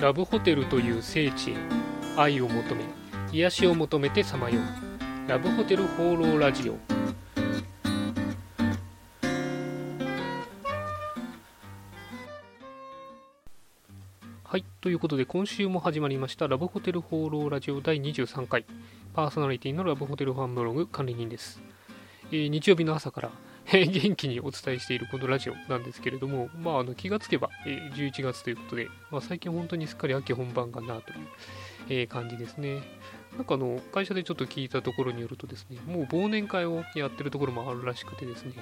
ラブホテルという聖地へ愛を求め癒しを求めてさまよう。ラブホテル放浪ラジオ。はいということで今週も始まりましたラブホテル放浪ラジオ第23回。パーソナリティのラブホテルファンブログ管理人です、えー日曜日の朝から元気にお伝えしているこのラジオなんですけれども、まあ、あの気がつけば、え11月ということで、まあ、最近本当にすっかり秋本番かなという、感じですね。なんかあの会社でちょっと聞いたところによるとですね、もう忘年会をやってるところもあるらしくてですね、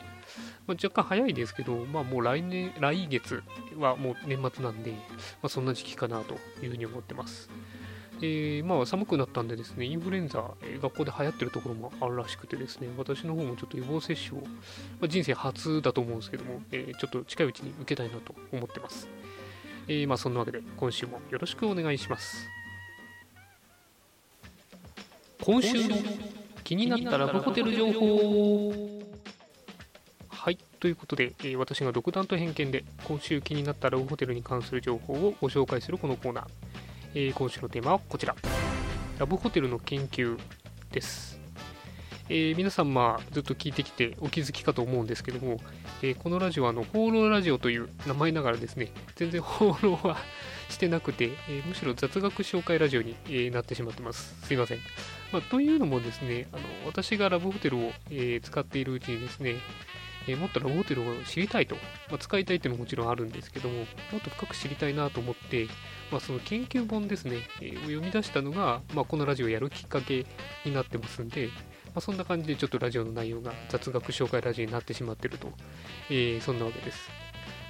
まあ、若干早いですけど、まあ、もう来年、来月はもう年末なんで、まあ、そんな時期かなというふうに思ってます。えーまあ、寒くなったんでですね、インフルエンザ、えー学校で流行ってるところもあるらしくてですね、私の方もちょっと予防接種を、まあ、人生初だと思うんですけども、えーちょっと近いうちに受けたいなと思ってます。えーまあ、そんなわけで、今週もよろしくお願いします。今週の気になったラブホテル情報はい、ということで、えー私が独断と偏見で今週気になったラブホテルに関する情報をご紹介するこのコーナー。えー今週のテーマはこちら。ラブホテルの研究です。えー皆さん、まあ、ずっと聞いてきてお気づきかと思うんですけども、えーこのラジオはあの放浪ラジオという名前ながらですね、全然放浪はしてなくて、えーむしろ雑学紹介ラジオに、えなってしまってます。すいません。まあ、というのもですね、あの私がラブホテルを、え使っているうちにですね、えーもっとラブホテルを知りたいと、まあ、使いたいっていうのももちろんあるんですけども、もっと深く知りたいなと思って、まあ、その研究本ですね、えーを読み出したのが、まあ、このラジオをやるきっかけになってますんで、まあ、そんな感じでちょっとラジオの内容が雑学紹介ラジオになってしまっていると、えーそんなわけです。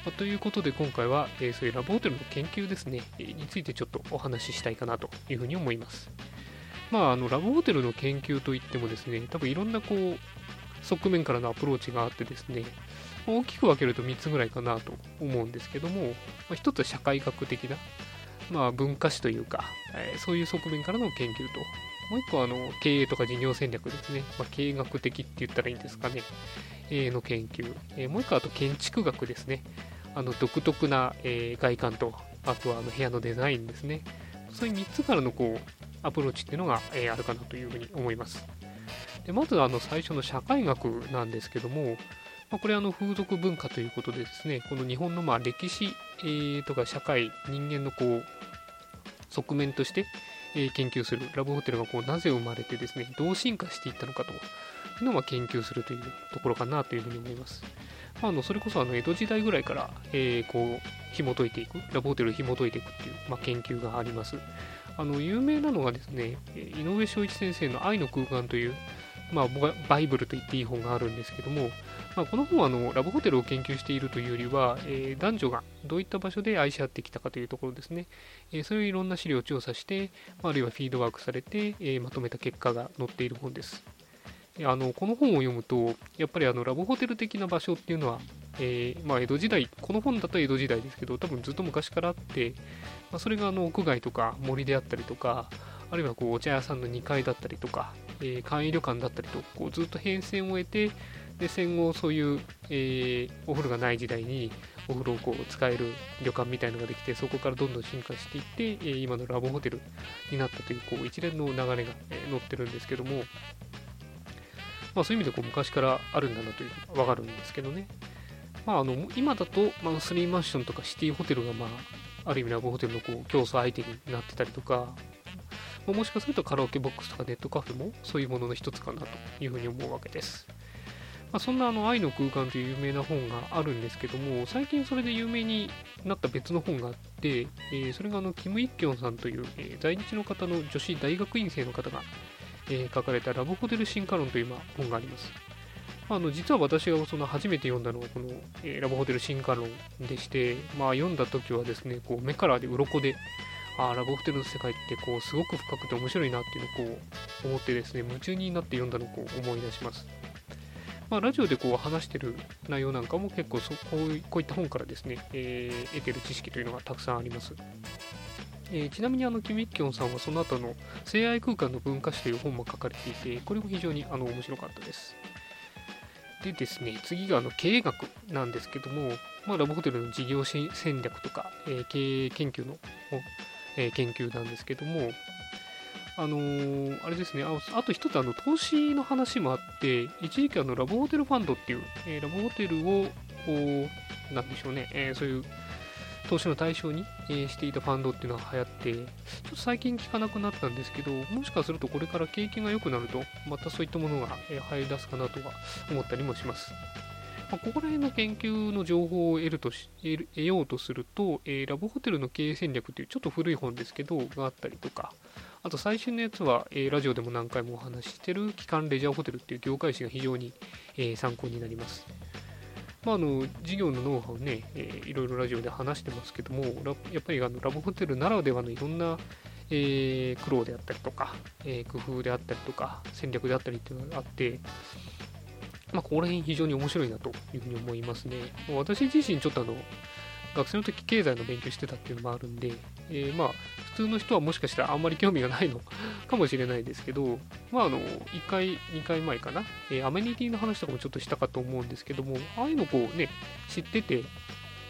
まあということで今回は、えーそういうラブホテルの研究ですね、えーについてちょっとお話ししたいかなというふうに思います。まあ、あのラブホテルの研究といってもですね、多分いろんなこう側面からのアプローチがあってですね、大きく分けると3つぐらいかなと思うんですけども、まあ、1つは社会学的な、まあ、文化史というか、えーそういう側面からの研究と、もう1個はあの経営とか事業戦略ですね、まあ、経営学的って言ったらいいんですかね、えーの研究、えーもう1個はあと建築学ですね、あの独特な、え外観と、あとはあの部屋のデザインですね、そういう3つからのこうアプローチっていうのが、えあるかなというふうに思います。でまずあの最初の社会学なんですけども、まあ、これはあの風俗文化ということでですね、この日本のまあ歴史、えーとか社会、人間のこう側面として、えー研究するラブホテルがこうなぜ生まれてですね、どう進化していったのかというのを研究するというところかなというふうに思います。まあ、あのそれこそあの江戸時代ぐらいから、えーこう紐解いていく、ラブホテルを紐解いていくっていう、まあ、研究があります。あの有名なのがですね、井上正一先生の愛の空間という、まあ、バイブルと言っていい本があるんですけども、まあ、この本はあのラブホテルを研究しているというよりは、えー男女がどういった場所で愛し合ってきたかというところですね、えーそういういろんな資料を調査して、まあるいはフィードバックされて、えーまとめた結果が載っている本です。あのこの本を読むと、やっぱりあのラブホテル的な場所っていうのは、えまあ、江戸時代、この本だと江戸時代ですけど、多分ずっと昔からあって、まあ、それがあの屋外とか森であったりとか、あるいはこうお茶屋さんの2階だったりとか、えー簡易旅館だったりと、こうずっと変遷を得て、で戦後そういう、えーお風呂がない時代にお風呂をこう使える旅館みたいのができて、そこからどんどん進化していって、えー今のラブホテルになったというこう一連の流れが、え載ってるんですけども、まあ、そういう意味でこう昔からあるんだなというのがわかるんですけどね。まあ、あの今だと、まあ、スリーマンションとかシティホテルが、まあ、ある意味ラブホテルのこう競争相手になってたりとか、まあもしかするとカラオケボックスとかネットカフェもそういうものの一つかなというふうに思うわけです。まあ、そんなあの愛の空間という有名な本があるんですけども、最近それで有名になった別の本があって、えそれがあのキム・イッキョンさんという、え在日の方の女子大学院生の方が、え書かれたラブホテル進化論という本があります。あの実は私がその初めて読んだのはこの、えラブホテル進化論でして、まあ、読んだ時はですねこう目からで鱗であラブホテルの世界ってこうすごく深くて面白いなっていうのをこう思ってですね夢中になって読んだのをこう思い出します。まあ、ラジオでこう話してる内容なんかも結構そこういこういった本からですね、えー得てる知識というのがたくさんあります。えーちなみにあのキム・イッキョンさんはその後の「性愛空間の文化史」という本も書かれていてこれも非常にあの面白かったです。でですね、次があの経営学なんですけども、まあ、ラブホテルの事業戦略とか、えー経営研究のえー、研究なんですけども、あのー、あれですね、ああと一つあの投資の話もあって、一時期あのラブホテルファンドっていう、えー、ラブホテルを、なんでしょうね、えー、そういう投資の対象に、え、していたファンドっていうのが流行って、ちょっと最近聞かなくなったんですけど、もしかするとこれから景気が良くなると、またそういったものが、え入り出すかなとは思ったりもします。まあ、ここら辺の研究の情報を得るとし得ようとすると、えー、ラブホテルの経営戦略というちょっと古い本ですけど、があったりとか、あと最新のやつは、えー、ラジオでも何回もお話ししてる機関レジャーホテルっていう業界誌が非常に、えー、参考になります。まあ、あの事業のノウハウね、えー、いろいろラジオで話してますけども、やっぱりあのラブホテルならではのいろんな、えー、苦労であったりとか、えー、工夫であったりとか、戦略であったりっていうのがあって、まあ、ここら辺非常に面白いなというふうに思いますね。私自身ちょっとあの、学生の時経済の勉強してたっていうのもあるんで、えー、まあ普通の人はもしかしたらあんまり興味がないの かもしれないですけど、まああの1回、2回前かな、えー、アメニティの話とかもちょっとしたかと思うんですけども、ああいうのこうね、知ってて、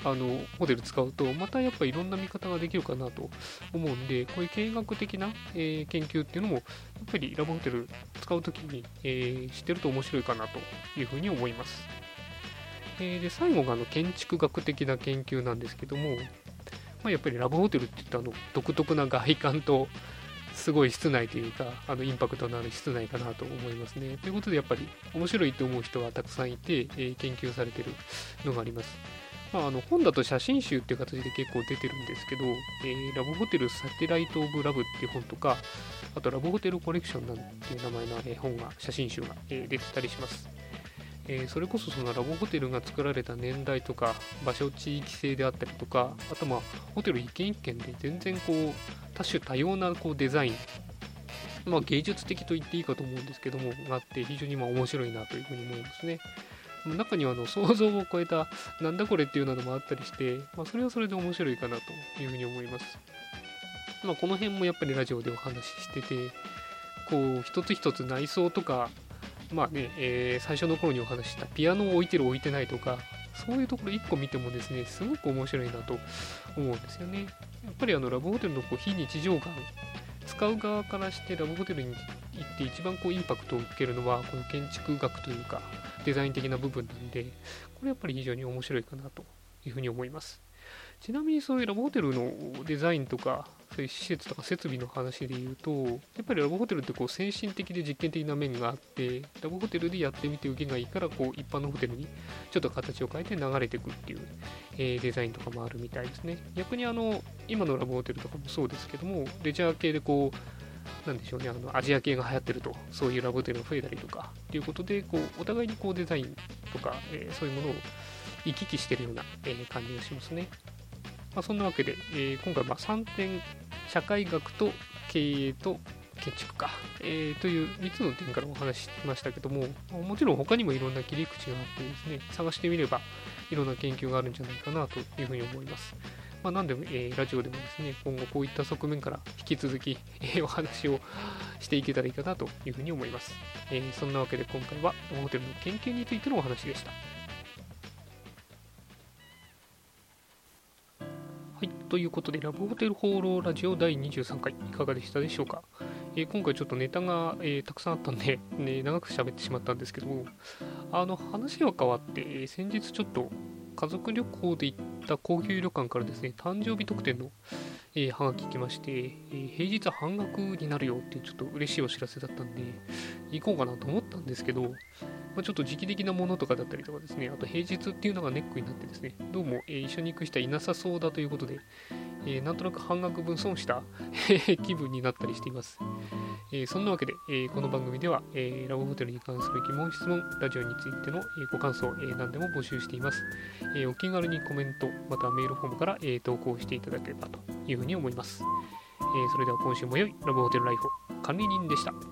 あのホテル使うとまたやっぱいろんな見方ができるかなと思うんでこういう経営学的な、えー、研究っていうのもやっぱりラブホテル使う時に、えー、知ってると面白いかなというふうに思います。えー、で最後があの建築学的な研究なんですけども、まあ、やっぱりラブホテルって言ったあの独特な外観とすごい室内というかあのインパクトのある室内かなと思いますね。ということでやっぱり面白いと思う人はたくさんいて、えー、研究されてるのがあります。まあ、あの本だと写真集っていう形で結構出てるんですけど、えー、ラブホテルサテライト・オブ・ラブっていう本とか、あとラブホテルコレクションなんていう名前の、え本が、写真集が、え出てたりします。えー、それこそそのラブホテルが作られた年代とか場所地域性であったりとかあとまあホテル一軒一軒で全然こう多種多様なこうデザインまあ芸術的と言っていいかと思うんですけどもがあって非常にまあ面白いなというふうに思いますね中にはあの想像を超えたなんだこれっていうのもあったりして、まあ、それはそれで面白いかなというふうに思いますまあこの辺もやっぱりラジオでお話ししててこう一つ一つ内装とかまあね、えー、最初の頃にお話ししたピアノを置いてる置いてないとか、そういうところ1個見てもですね、すごく面白いなと思うんですよね。やっぱりあのラブホテルのこう非日常感、使う側からしてラブホテルに行って一番こうインパクトを受けるのは、この建築学というか、デザイン的な部分なんで、これやっぱり非常に面白いかなというふうに思います。ちなみにそういうラブホテルのデザインとか、そういう施設とか設備の話で言うと、やっぱりラブホテルってこう先進的で実験的な面があって、ラブホテルでやってみて受けがいいから、こう一般のホテルにちょっと形を変えて流れていくっていう、えー、デザインとかもあるみたいですね。逆にあの、今のラブホテルとかもそうですけども、レジャー系でこう、なんでしょうね、あのアジア系が流行ってると、そういうラブホテルが増えたりとか、っていうことで、こうお互いにこうデザインとか、えー、そういうものを行き来してるような、えー、感じがしますね。まあ、そんなわけで、えー、今回ま3点、社会学と経営と建築か、えー、という3つの点からお話ししましたけども、もちろん他にもいろんな切り口があってですね、探してみればいろんな研究があるんじゃないかなというふうに思います。まあ、なんでも、えー、ラジオでもですね、今後こういった側面から引き続き、えー、お話をしていけたらいいかなというふうに思います。えー、そんなわけで今回はホテルの研究についてのお話でした。はい、ということで、ラブホテル放浪ラジオ第23回、いかがでしたでしょうか？えー、今回ちょっとネタが、えー、たくさんあったんで、ね、長く喋ってしまったんですけども、あの話は変わって、先日ちょっと家族旅行で行った高級旅館からですね、誕生日特典の、えー、はがき来まして、えー、平日半額になるよっていうちょっと嬉しいお知らせだったんで、行こうかなと思ったんですけど、まあ、ちょっと時期的なものとかだったりとかですね、あと平日っていうのがネックになってですね、どうも、えー、一緒に行く人はいなさそうだということで、えー、なんとなく半額分損した気分になったりしています。えー、そんなわけで、えこの番組では、えラブホテルに関する疑問、質問、ラジオについての、えご感想、え何でも募集しています、えお気軽にコメント、またはメールフォームから、え投稿していただければというふうに思います。えそれでは今週も良いラブホテルライフを管理人でした。